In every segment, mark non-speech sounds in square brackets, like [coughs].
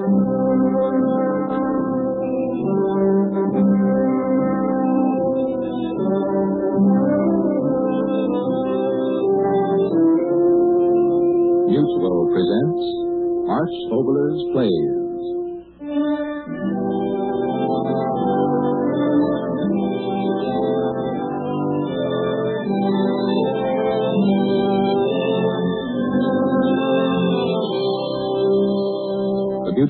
Mutual presents Arch Oboler's Plays.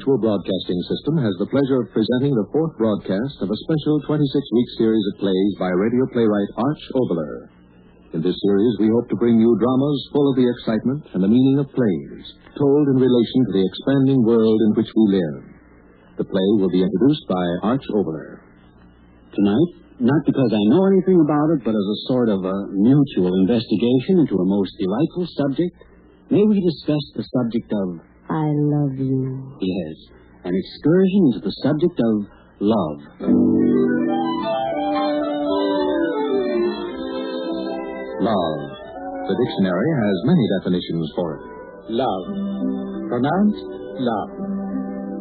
Mutual Broadcasting System has the pleasure of presenting the fourth broadcast of a special 26-week series of plays by radio playwright Arch Oboler. In this series, we hope to bring you dramas full of the excitement and the meaning of plays, told in relation to the expanding world in which we live. The play will be introduced by Arch Oboler. Tonight, not because I know anything about it, but as a sort of a mutual investigation into a most delightful subject, may we discuss the subject of, I love you. yes, an excursion into the subject of love. Love. The dictionary has many definitions for it. Love. Pronounced love.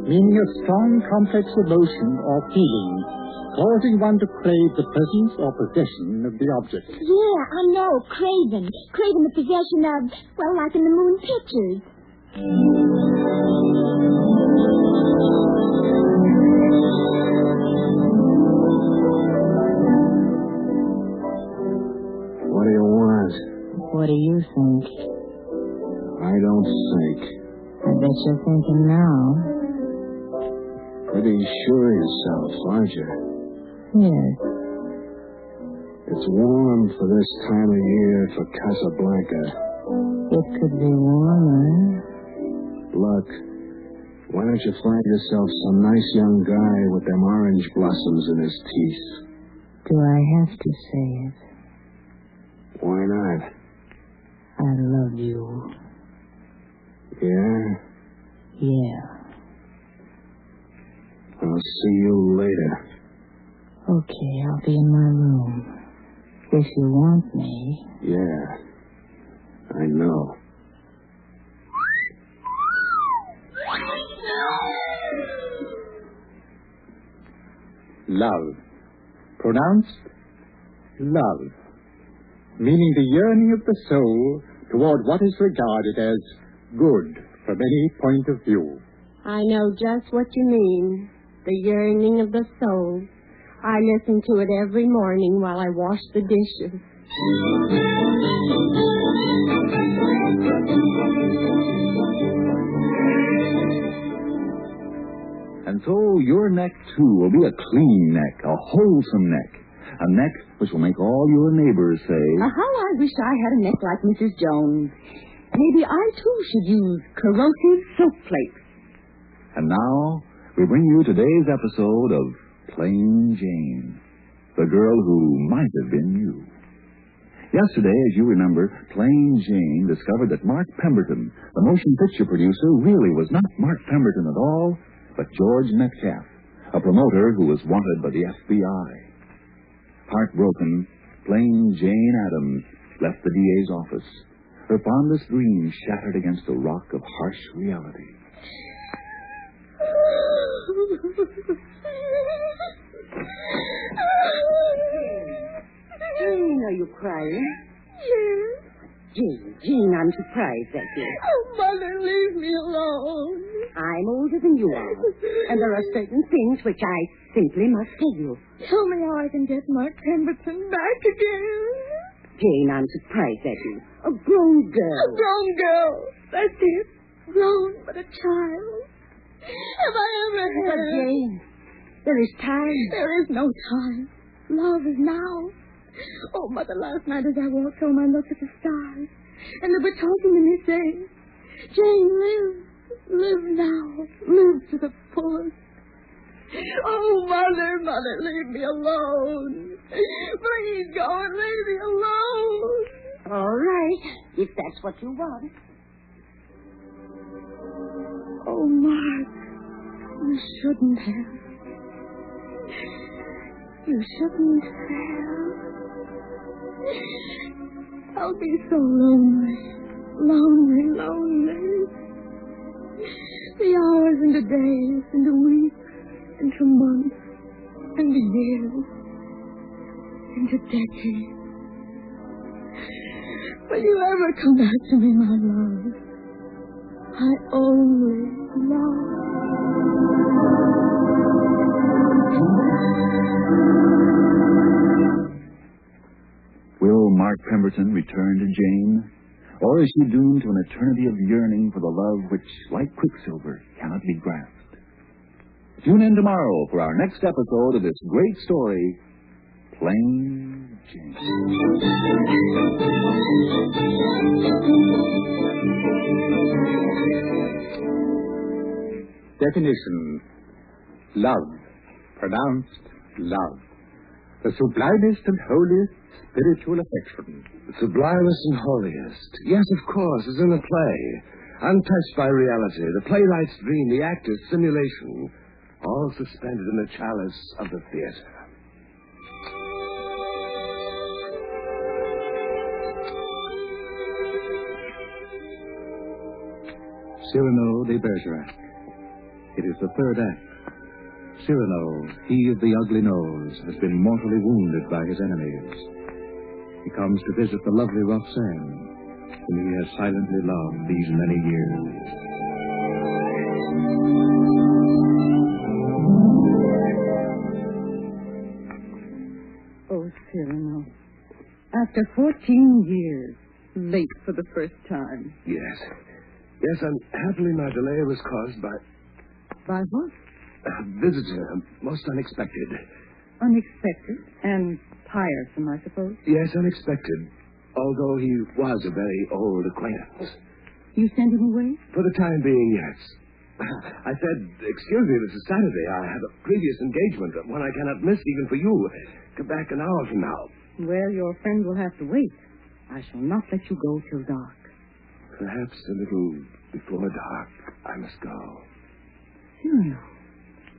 Meaning a strong, complex emotion or feeling, causing one to crave the presence or possession of the object. Yeah, I know. craving. Craving the possession of, well, like in the moon pictures. What do you want? What do you think? I don't think. I bet you're thinking now. Pretty sure yourself, aren't you? Yes. It's warm for this time of year for Casablanca. It could be warmer. Look, why don't you find yourself some nice young guy with them orange blossoms in his teeth? Do I have to say it? Why not? I love you. Yeah? Yeah. I'll see you later. Okay, I'll be in my room. If you want me. Yeah. I know. Love. Pronounced love. Meaning the yearning of the soul toward what is regarded as good from any point of view. I know just what you mean. The yearning of the soul. I listen to it every morning while I wash the dishes. [laughs] And so your neck, too, will be a clean neck, a wholesome neck. A neck which will make all your neighbors say, Uh, how I wish I had a neck like Mrs. Jones. Maybe I too should use corrosive soap flakes. And now, we bring you today's episode of Plain Jane, the girl who might have been you. Yesterday, as you remember, Plain Jane discovered that Mark Pemberton, the motion picture producer, really was not Mark Pemberton at all, but George Metcalf, a promoter who was wanted by the FBI. Heartbroken, Plain Jane Adams left the DA's office, her fondest dreams shattered against a rock of harsh reality. Jane, are you crying? Yes. Jane, Jane, I'm surprised at you. Oh, Mother, leave me alone. I'm older than you are, and there are certain things which I simply must tell you. Tell me how I can get Mark Pemberton back again. Jane, I'm surprised at you. A grown girl. A grown girl. That's it. Grown, but a child. Have I ever had... But Jane, there is time. There is no time. Love is now. Oh, Mother, last night as I walked home, I looked at the stars. And they were talking to me, saying, Jane, live. Live now. Live to the fullest. Oh, Mother, Mother, leave me alone. Please go and leave me alone. All right, if that's what you want. Oh, Mark, you shouldn't have. You shouldn't have. I'll be so lonely, lonely, lonely. The hours and the days, and the weeks, and the months, and the years, and the decades. Will you ever come back to me, my love? I only love. Will Mark Pemberton return to Jane? Or is she doomed to an eternity of yearning for the love which, like quicksilver, cannot be grasped? Tune in tomorrow for our next episode of this great story, Plain Jane. Definition Love, pronounced love. The sublimest and holiest spiritual affection. The sublimest and holiest. Yes, of course, it's in a play. Untouched by reality, the playwright's dream, the actor's simulation, all suspended in the chalice of the theater. Cyrano de Bergerac. It is the third act. Cyrano, he of the ugly nose, has been mortally wounded by his enemies. He comes to visit the lovely Roxanne, whom he has silently loved these many years. Oh, Cyrano. After 14 years, late for the first time. Yes. Yes, unhappily my delay was caused by By what? A [coughs] visitor, most unexpected. Unexpected and tiresome, I suppose. Yes, unexpected. Although he was a very old acquaintance. You sent him away? For the time being, yes. [coughs] I said, excuse me, this is Saturday. I have a previous engagement, one I cannot miss even for you. Come back an hour from now. Well, your friend will have to wait. I shall not let you go till dark. Perhaps a little before dark, I must go. Cyrano,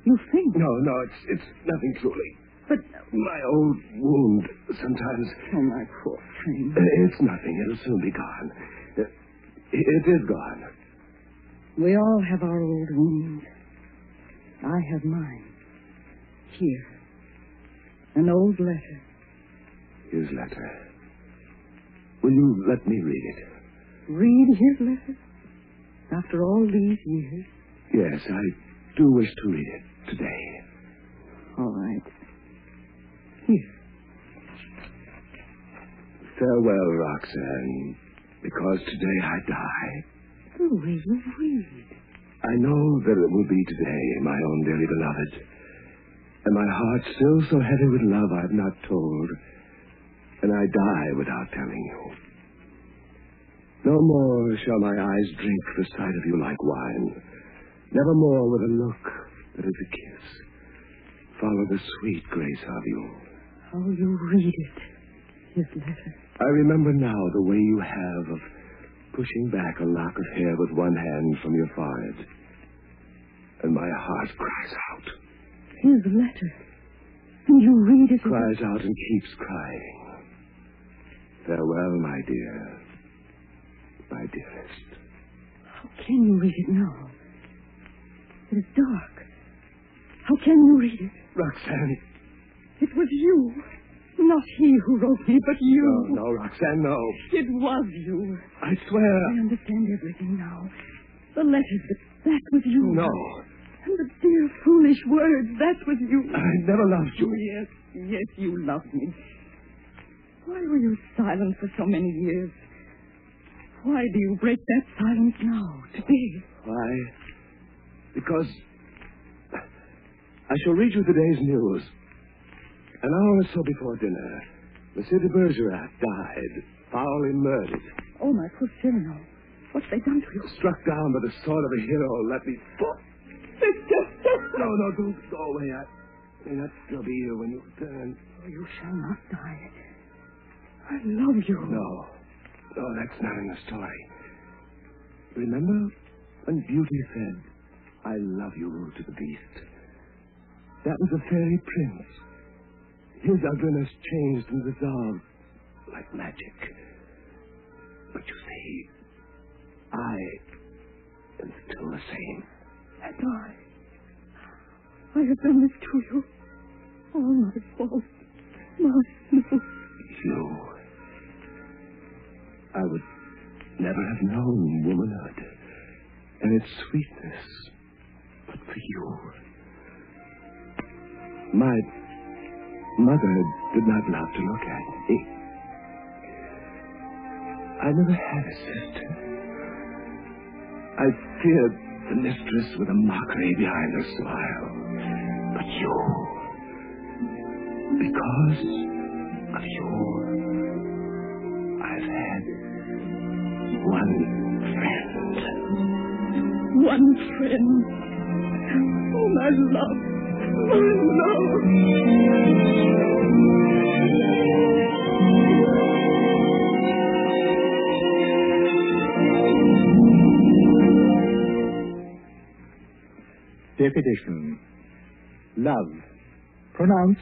you think? No, no, it's it's nothing truly. But, My old wound sometimes. oh, my poor friend. Uh, It's nothing. It'll soon be gone. Uh, It is gone. We all have our old wounds. I have mine. Here. An old letter. His letter. Will you let me read it? Read his letter? After all these years? Yes, I do wish to read it today. All right. Here. Farewell, Roxanne, because today I die. The way you read. I know that it will be today, my own dearly beloved. And my heart still so heavy with love I've not told. And I die without telling you. No more shall my eyes drink the sight of you like wine. Never more with a look that is a kiss. Follow the sweet grace of you. How you read it. His letter. I remember now the way you have of pushing back a lock of hair with one hand from your forehead. And my heart cries out. His letter. And you read it. cries out and keeps crying. Farewell, my dear. My dearest. How can you read it now? It is dark. How can you read it? Roxanne. It was you. Not he who wrote me, but you. No, no, Roxanne, no. It was you. I swear. I understand everything now. The letters, that, that was you. No. And the dear, foolish words, that was you. I never loved you. Yes, yes, you loved me. Why were you silent for so many years? Why do you break that silence now, today? Why? Because I shall read you today's news. An hour or so before dinner, Monsieur de Bergerac died, foully murdered. Oh, my poor Cyrano. What's they done to you? Struck down by the sword of a hero. Let me. No, no, don't go away. I may not still be here when you return. Oh, you shall not die. I love you. No. No, that's not in the story. Remember when Beauty said, I love you to the beast? That was a fairy prince. His ugliness changed and dissolved like magic. But you see, I am still the same. And I. I have done this to you. All my fault. My fault. You. I would never have known womanhood and its sweetness but for you. My mother did not love to look at me. I never had a sister. I feared the mistress with a mockery behind her smile. But you, because of you, I've had one friend. One friend. Oh, my love. Definition. Love. Pronounced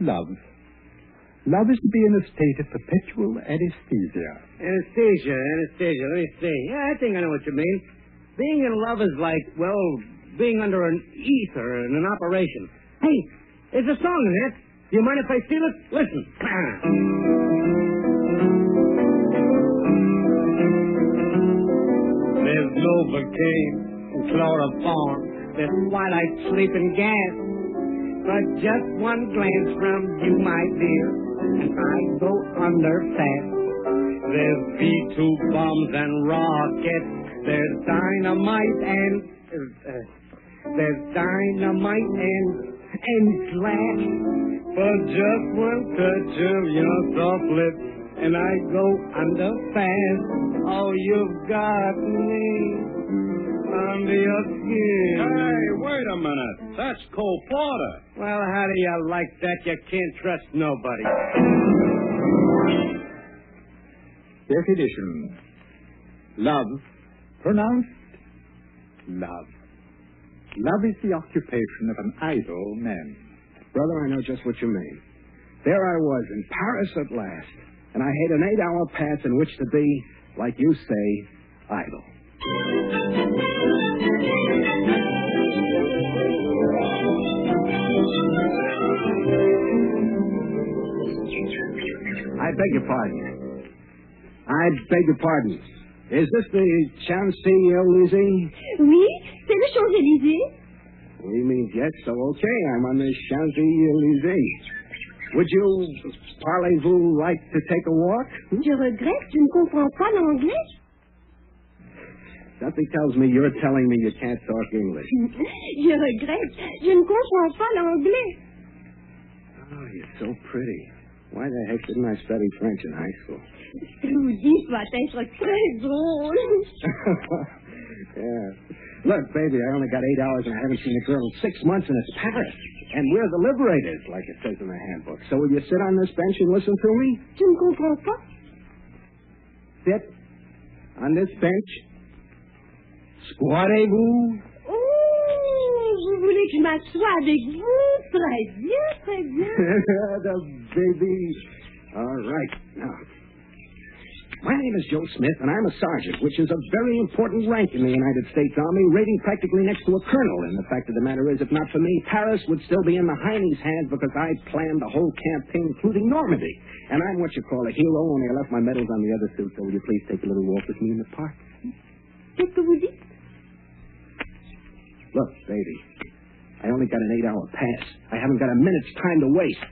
love. Love is to be in a state of perpetual anesthesia. Anesthesia, anesthesia. Let me see. Yeah, I think I know what you mean. Being in love is like, well, being under an ether in an operation. Hey, there's a song in it. Do you mind if I steal it? Listen. [clears throat] There's Novocaine and chloroform. There's twilight sleeping gas. But just one glance from you, my dear, and I go under fast. There's V-2 bombs and rockets. There's dynamite and... Uh, there's dynamite and... and slash. For just one touch of your soft lips, and I go under fast. Oh, you've got me under your skin. Hey, wait a minute. That's Cole Porter. Well, how do you like that? You can't trust nobody. Definition. Love. Pronounced love. Love is the occupation of an idle man. Brother, I know just what you mean. There I was in Paris at last, and I had an eight hour pass in which to be, like you say, idle. I beg your pardon. I beg your pardon. Is this the Champs-Élysées? Oui, c'est le Champs-Élysées. We mean yes, so okay. I'm on the Champs-Élysées. Would you, parlez-vous, like to take a walk? Je regrette, je ne comprends pas l'anglais. Something tells me you're telling me you can't talk English. [laughs] Je regrette, je ne comprends pas l'anglais. Oh, you're so pretty. Why the heck didn't I study French in high school? Rudy doit être très drôle. [laughs] yeah. Look, baby, I only got eight hours and I haven't seen a girl in six months, and it's Paris. And we're the liberators, like it says in the handbook. So will you sit on this bench and listen to me? Je ne comprends pas. Sit on this bench. Squattez-vous. Oh, vous voulez que je m'assoie avec vous? Très bien, très bien. [laughs] the baby. All right. Now, my name is Joe Smith, and I'm a sergeant, which is a very important rank in the United States Army, rating practically next to a colonel. And the fact of the matter is, if not for me, Paris would still be in the Heine's hands because I planned the whole campaign, including Normandy. And I'm what you call a hero, only I left my medals on the other suit. So will you please take a little walk with me in the park? Vous dites? Look, baby, I only got an eight-hour pass. I haven't got a minute's time to waste.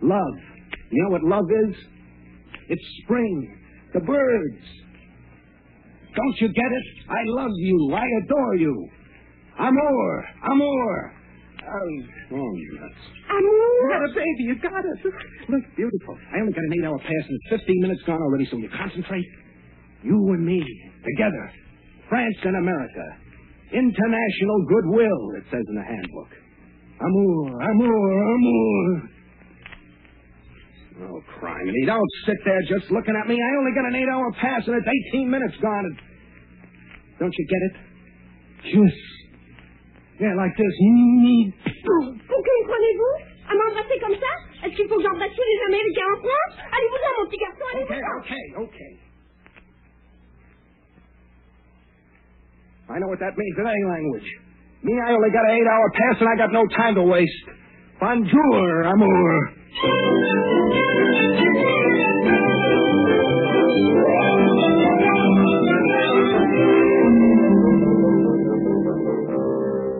Love. You know what love is? It's spring. The birds. Don't you get it? I love you. I adore you. Amour. Amour. Oh, oh, nuts. Amour. Yeah, baby, you got it. Look, beautiful. I only got an eight-hour pass and it's 15 minutes gone already, so you concentrate. You and me, together. France and America. International goodwill, it says in the handbook. Amour, amour, amour. Oh, criminy. Don't sit there just looking at me. I only got an eight-hour pass and it's 18 minutes gone. And... Don't you get it? Kiss. Yeah, like this. Mm. Oh, vous comprenez-vous? À m'embrasser comme ça? Est-ce qu'il faut que j'embrasse tous les Américains en France? Allez-vous-en, mon petit garçon, Okay, allez-vous-en. okay, okay. I know what that means in any language. Me, I only got an eight-hour pass, and I got no time to waste. Bonjour, amour.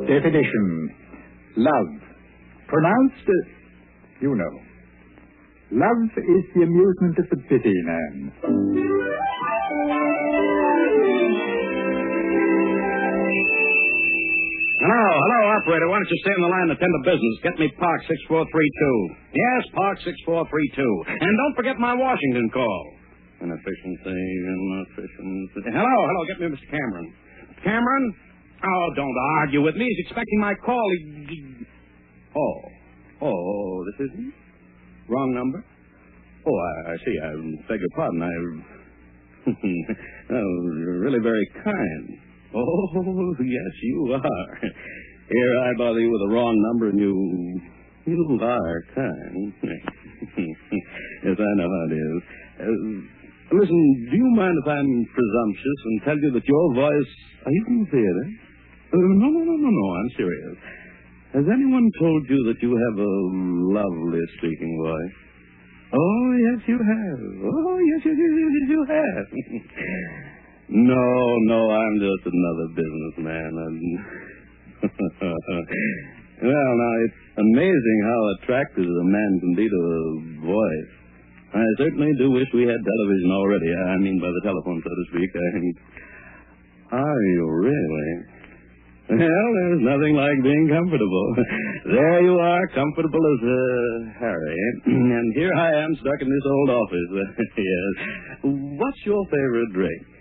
Definition. Love. Pronounced, uh, you know. Love is the amusement of the busy man. Hello, hello, operator. Why don't you stay on the line and attend to business? Get me Park 6432. Yes, Park 6432. And don't forget my Washington call. Inefficiency, inefficiency. Hello, hello, get me Mr. Cameron. Mr. Cameron? Oh, don't argue with me. He's expecting my call. He... he- Oh, oh, this isn't? Wrong number? Oh, I, I see. I beg your pardon. I. [laughs] oh, you're really very kind. Oh, yes, you are. Here, I bother you with the wrong number, and you. You are kind. [laughs] yes, I know how it is. Uh, listen, do you mind if I'm presumptuous and tell you that your voice. Are you from the theater? Uh, no, no, no, no, no. I'm serious. Has anyone told you that you have a lovely speaking voice? Oh, yes, you have. Oh, yes, yes, yes, yes, yes, you have. [laughs] no, no, I'm just another businessman. [laughs] Well, now, it's amazing how attractive a man can be to a voice. I certainly do wish we had television already. I mean, by the telephone, so to speak. Are you really? Well, there's nothing like being comfortable. [laughs] there you are, comfortable as uh, Harry. [clears throat] and here I am stuck in this old office. [laughs] yes. What's your favorite drink?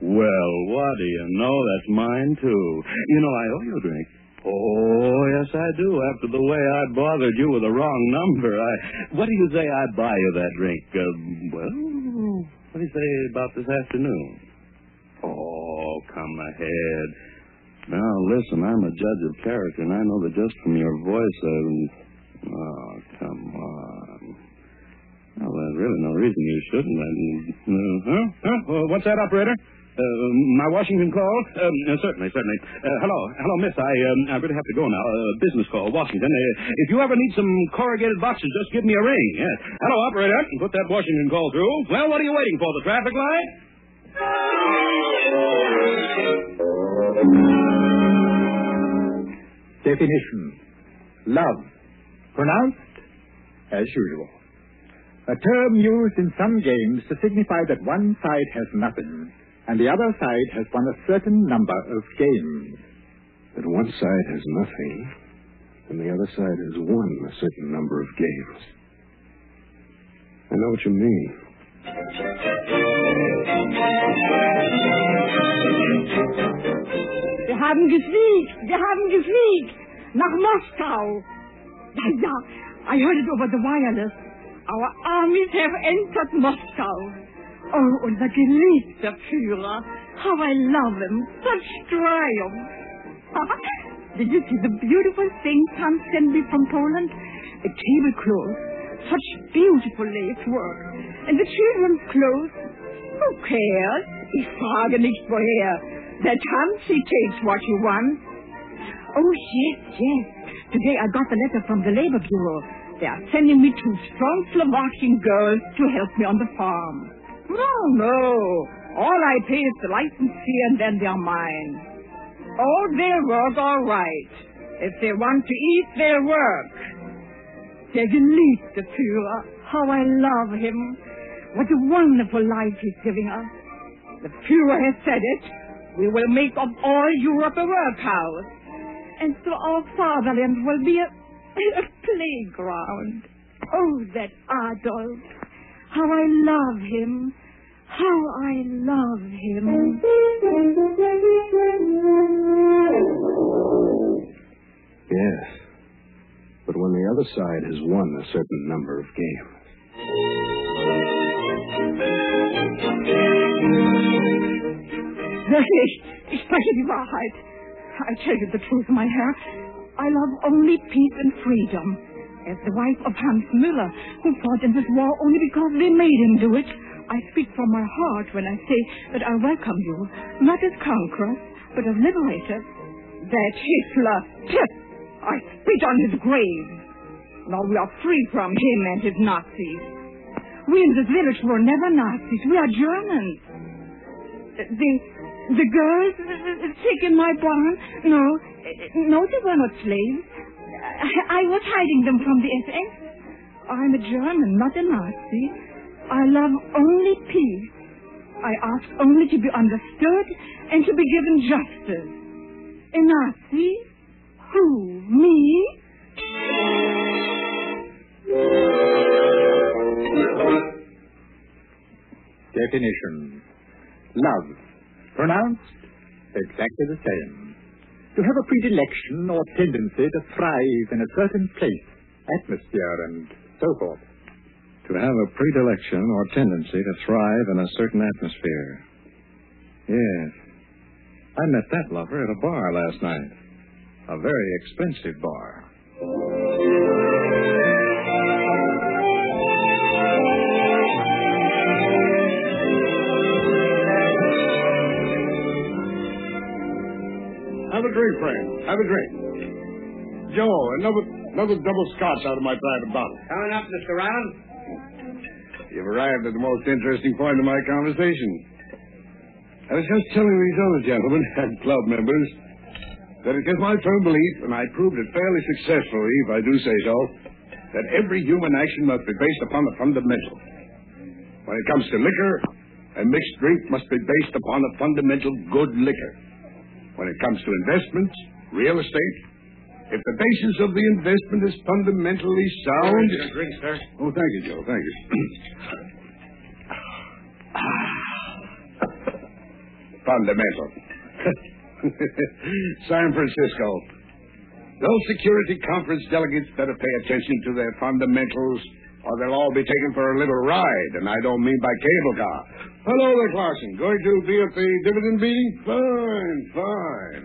Well, what do you know? That's mine, too. You know, I owe you a drink. Oh, yes, I do. After the way I bothered you with the wrong number, I. What do you say I buy you that drink? Uh, well, what do you say about this afternoon? Oh, come ahead. Now, listen, I'm a judge of character, and I know that just from your voice, I... Oh, come on. Well, there's really no reason you shouldn't. Uh, huh? Huh? Uh, what's that, operator? Uh, my Washington call? Um, uh, certainly, certainly. Uh, hello, hello, miss. I um, I really have to go now. Business call, Washington. If you ever need some corrugated boxes, just give me a ring. Yes. Hello, operator. Put that Washington call through. Well, what are you waiting for? The traffic light? Definition. Love. Pronounced as usual. A term used in some games to signify that one side has nothing and the other side has won a certain number of games. That one side has nothing, and the other side has won a certain number of games. I know what you mean. Wir haben gesiegt. Wir haben gesiegt. Nach Moskau. Ja, ja. I heard it over the wireless. Our armies have entered Moscow. Oh, unser geliebter Führer. How I love him. Such triumph. [laughs] Did you see the beautiful thing Tom sent me from Poland? A tablecloth. Such beautiful lace work. And the children's clothes. Who cares? Ich frage nicht woher. That Hamsi takes what you want. Oh, yes, yes. Today I got a letter from the Labor Bureau. They are sending me two strong Slovakian girls to help me on the farm. No, no. All I pay is the license fee and then they're mine. Oh, they'll work all right. If they want to eat, they'll work. Der geliebte Führer. How I love him. What a wonderful life he's giving us. The Führer has said it. We will make of all Europe a workhouse. And so our fatherland will be a, a playground. Oh, that Adolf. How I love him. How I love him. Yes. But when the other side has won a certain number of games. Ich spreche die Wahrheit. I tell you the truth, my Herr. I love only peace and freedom. As the wife of Hans Müller, who fought in this war only because they made him do it, I speak from my heart when I say that I welcome you, not as conqueror, but as liberator. That Hitler, Pip, I spit on his grave. Now we are free from him and his Nazis. We in this village were never Nazis. We are Germans. The the girls uh, uh, sick in my barn? No, uh, no, they were not slaves. [laughs] I was hiding them from the SS. I'm a German, not a Nazi. I love only peace. I ask only to be understood and to be given justice. A Nazi? Who? Me? Definition. Love. Pronounced exactly the same. To have a predilection or tendency to thrive in a certain place, atmosphere, and so forth. To have a predilection or tendency to thrive in a certain atmosphere. Yes. I met that lover at a bar last night. A very expensive bar. Have a drink, friend. Have a drink. Joe, another another double scotch out of my private bottle. Coming up, Mr. Round. You've arrived at the most interesting point of my conversation. I was just telling these other gentlemen [laughs] and club members that it is my firm belief, and I proved it fairly successfully, if I do say so, that every human action must be based upon the fundamental. When it comes to liquor, a mixed drink must be based upon a fundamental good liquor. When it comes to investments, real estate, if the basis of the investment is fundamentally sound. Your drink, sir. Oh, thank you, Joe. Thank you. Fundamental. [laughs] San Francisco. Those security conference delegates better pay attention to their fundamentals, or they'll all be taken for a little ride, and I don't mean by cable car. Hello there, Clarkson. Going to be at the dividend meeting? Fine, fine.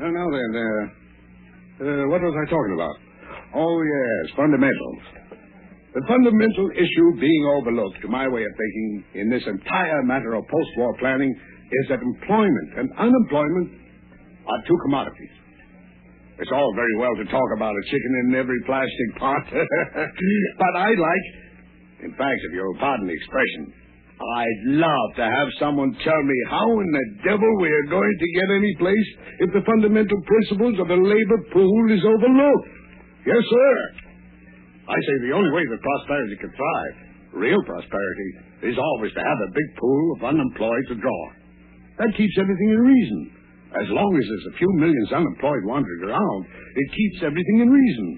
Uh, now then, uh, uh, what was I talking about? Oh, yes, fundamentals. The fundamental issue being overlooked, to my way of thinking, in this entire matter of post-war planning, is that employment and unemployment are two commodities. It's all very well to talk about a chicken in every plastic pot, [laughs] but I'd like, in fact, if you'll pardon the expression, I'd love to have someone tell me how in the devil we are going to get any place if the fundamental principles of the labor pool is overlooked. Yes, sir. I say the only way that prosperity can thrive, real prosperity, is always to have a big pool of unemployed to draw. That keeps everything in reason. As long as there's a few millions unemployed wandering around, it keeps everything in reason.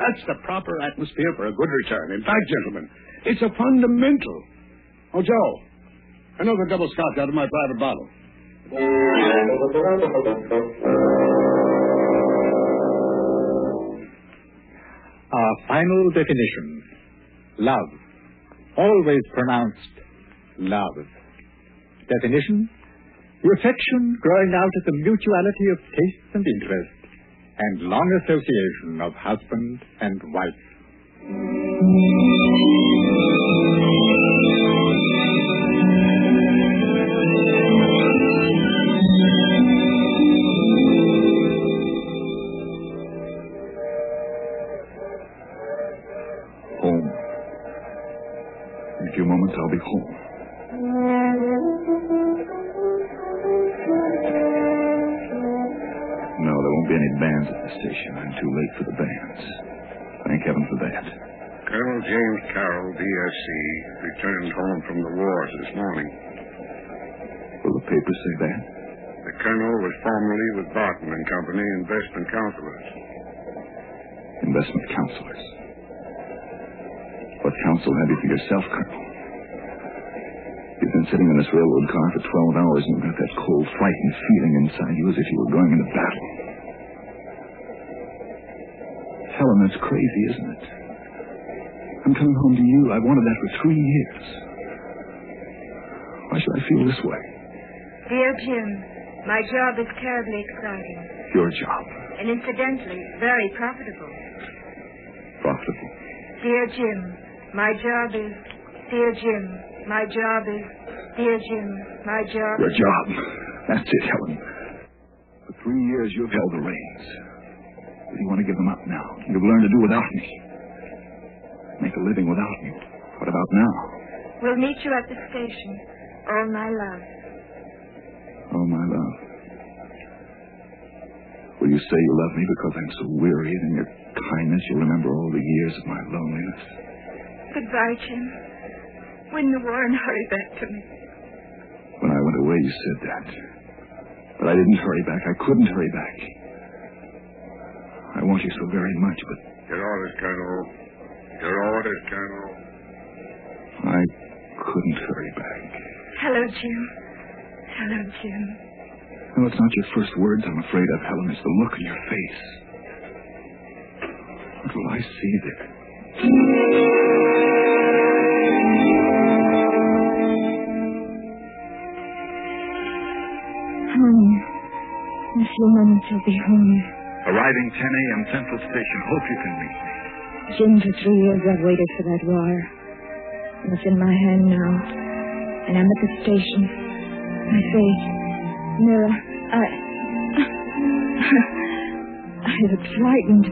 That's the proper atmosphere for a good return. In fact, gentlemen, it's a fundamental. Oh, Joe, another double scotch out of my private bottle. Our final definition. Love. Always pronounced love. Definition. The affection growing out of the mutuality of tastes and interests and long association of husband and wife. Thank heaven for that. Colonel James Carroll, DSC, returned home from the wars this morning. Will the papers say that? The colonel was formerly with Barton and Company investment counselors. Investment counselors. What counsel have you for yourself, Colonel? You've been sitting in this railroad car for 12 hours and you've got that cold, frightened feeling inside you as if you were going into battle. Helen, that's crazy, isn't it? I'm coming home to you. I've wanted that for three years. Why should I feel this way? Dear Jim, my job is terribly exciting. Your job. And incidentally, very profitable. Profitable. Dear Jim, my job is, dear Jim, My job is, dear Jim, my job. Your job. [laughs] That's it, Helen. For three years you've held the reins. But you want to give them up now. You've learned to do without me. Make a living without me. What about now? We'll meet you at the station. All my love. Oh, my love. Will you say you love me because I'm so weary and in your kindness you'll remember all the years of my loneliness? Goodbye, Jim. Win the war and hurry back to me. When I went away, you said that. But I didn't hurry back. I couldn't hurry back. I want you so very much, but Your orders, Colonel. Your orders, Colonel. I couldn't hurry back. Hello, Jim. Hello, Jim. No, it's not your first words I'm afraid of, Helen. It's the look in your face. What will I see there? Home. In a few moments I'll be home. Arriving 10 a.m. Central Station. Hope you can meet me. Jim, for three years I've waited for that wire. And it's in my hand now. And I'm at the station. I say, Mira, I. [laughs] I look frightened.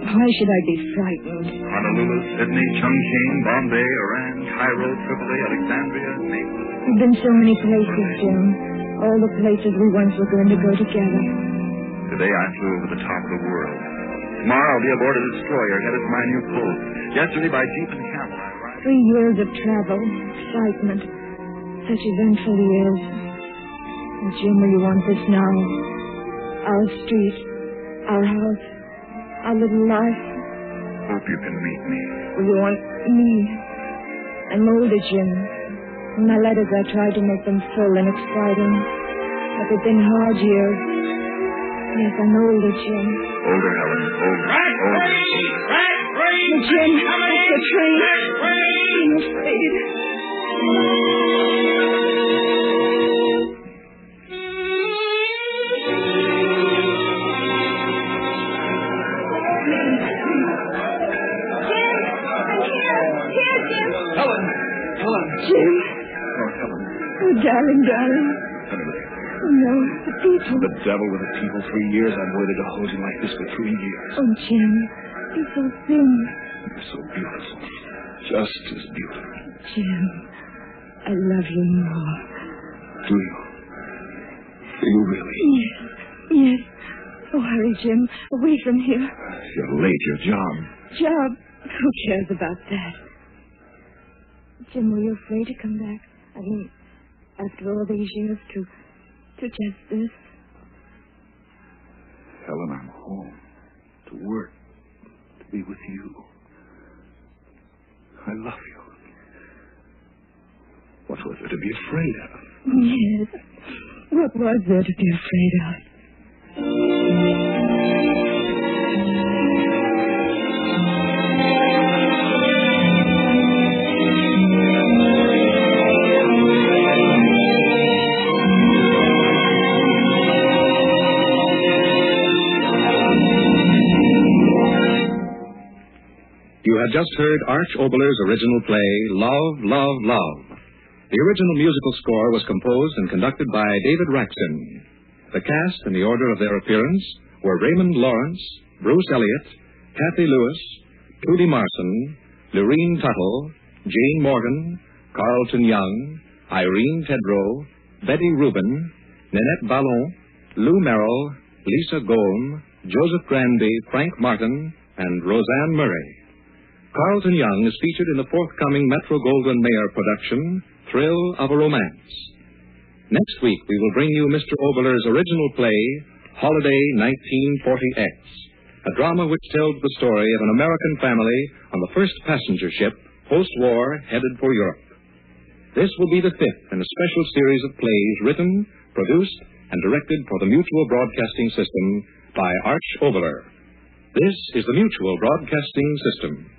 Why should I be frightened? Honolulu, Sydney, Chongqing, Bombay, Iran, Cairo, Tripoli, Alexandria, Naples. We've been so many places, Jim. All the places we once were going to go together. Today I flew over the top of the world. Tomorrow I'll be aboard a destroyer headed for my new post. Yesterday by jeep and camel Three years of travel, excitement, such eventful years. And Jim, will you want this now? Our street, our house, our little life. Hope you can meet me. Will you want me? I'm older, Jim. In my letters, I tried to make them full and exciting. But they've been hard years. Yes, I'm older, Jim. Older, Helen. Older. Older. Oh, Jim, it's the train. Jim, it's faded. Helen! Helen! Jim. Oh, Helen. Oh, darling, darling. The devil with the people. Three years I've waited to hold you like this for three years. Oh, Jim, you're so thin. You're so beautiful. Just as beautiful. Jim, I love you more. Do you? Do you really? Yes, yes. Oh, hurry, Jim. Away from here. You're late. Your job. Job. Who cares about that? Jim, were you afraid to come back? I mean, after all these years to, to just this? Helen, I'm home. To work. To be with you. I love you. What was there to be afraid of? Yes. What was there to be afraid of? Have just heard Arch Oboler's original play, Love, Love, Love. The original musical score was composed and conducted by David Raxton. The cast in the order of their appearance were Raymond Lawrence, Bruce Elliott, Cathy Lewis, Trudy Marson, Lurene Tuttle, Jane Morgan, Carlton Young, Irene Tedrow, Betty Rubin, Nanette Ballon, Lou Merrill, Lisa Golm, Joseph Granby, Frank Martin, and Roseanne Murray. Carlton Young is featured in the forthcoming Metro Goldwyn Mayer production, Thrill of a Romance. Next week, we will bring you Mr. Oboler's original play, Holiday 194X, a drama which tells the story of an American family on the first passenger ship, post-war, headed for Europe. This will be the fifth in a special series of plays written, produced, and directed for the Mutual Broadcasting System by Arch Oboler. This is the Mutual Broadcasting System.